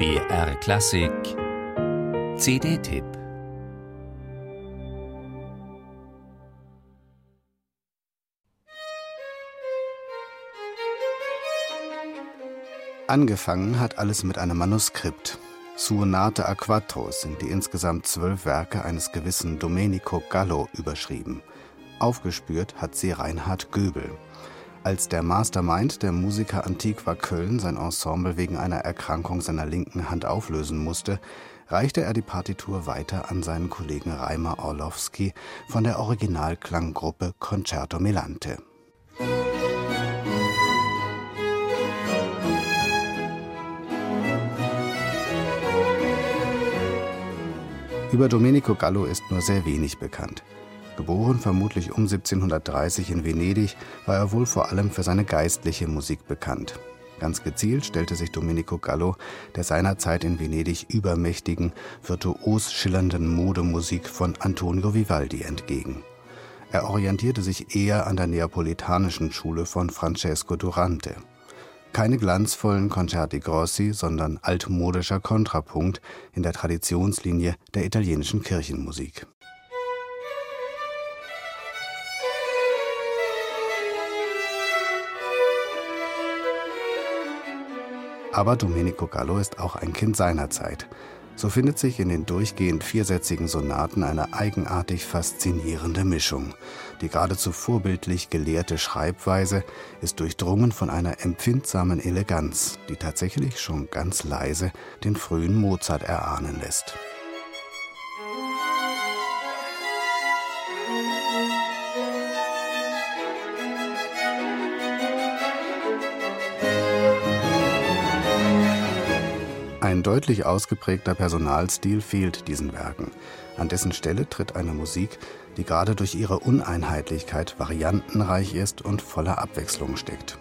BR Klassik CD-Tipp Angefangen hat alles mit einem Manuskript. Suonate a quattro sind die insgesamt zwölf Werke eines gewissen Domenico Gallo überschrieben. Aufgespürt hat sie Reinhard Göbel. Als der Mastermind der Musiker Antiqua Köln sein Ensemble wegen einer Erkrankung seiner linken Hand auflösen musste, reichte er die Partitur weiter an seinen Kollegen Reimer Orlowski von der Originalklanggruppe Concerto Melante. Über Domenico Gallo ist nur sehr wenig bekannt. Geboren vermutlich um 1730 in Venedig, war er wohl vor allem für seine geistliche Musik bekannt. Ganz gezielt stellte sich Domenico Gallo der seinerzeit in Venedig übermächtigen, virtuos schillernden Modemusik von Antonio Vivaldi entgegen. Er orientierte sich eher an der neapolitanischen Schule von Francesco Durante. Keine glanzvollen Concerti Grossi, sondern altmodischer Kontrapunkt in der Traditionslinie der italienischen Kirchenmusik. Aber Domenico Gallo ist auch ein Kind seiner Zeit. So findet sich in den durchgehend viersätzigen Sonaten eine eigenartig faszinierende Mischung. Die geradezu vorbildlich gelehrte Schreibweise ist durchdrungen von einer empfindsamen Eleganz, die tatsächlich schon ganz leise den frühen Mozart erahnen lässt. Ein deutlich ausgeprägter Personalstil fehlt diesen Werken. An dessen Stelle tritt eine Musik, die gerade durch ihre Uneinheitlichkeit variantenreich ist und voller Abwechslung steckt.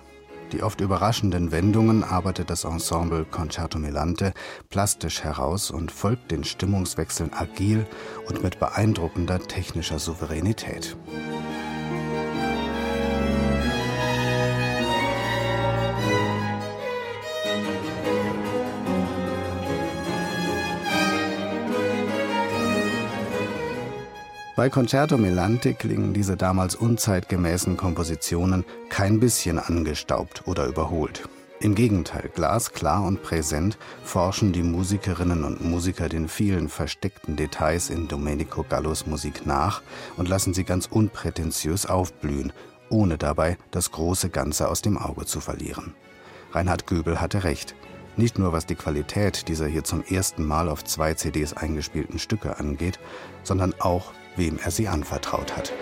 Die oft überraschenden Wendungen arbeitet das Ensemble Concerto Melante plastisch heraus und folgt den Stimmungswechseln agil und mit beeindruckender technischer Souveränität. Bei Concerto Melante klingen diese damals unzeitgemäßen Kompositionen kein bisschen angestaubt oder überholt. Im Gegenteil, glasklar und präsent forschen die Musikerinnen und Musiker den vielen versteckten Details in Domenico Gallos Musik nach und lassen sie ganz unprätentiös aufblühen, ohne dabei das große Ganze aus dem Auge zu verlieren. Reinhard Göbel hatte recht. Nicht nur was die Qualität dieser hier zum ersten Mal auf zwei CDs eingespielten Stücke angeht, sondern auch wem er sie anvertraut hat.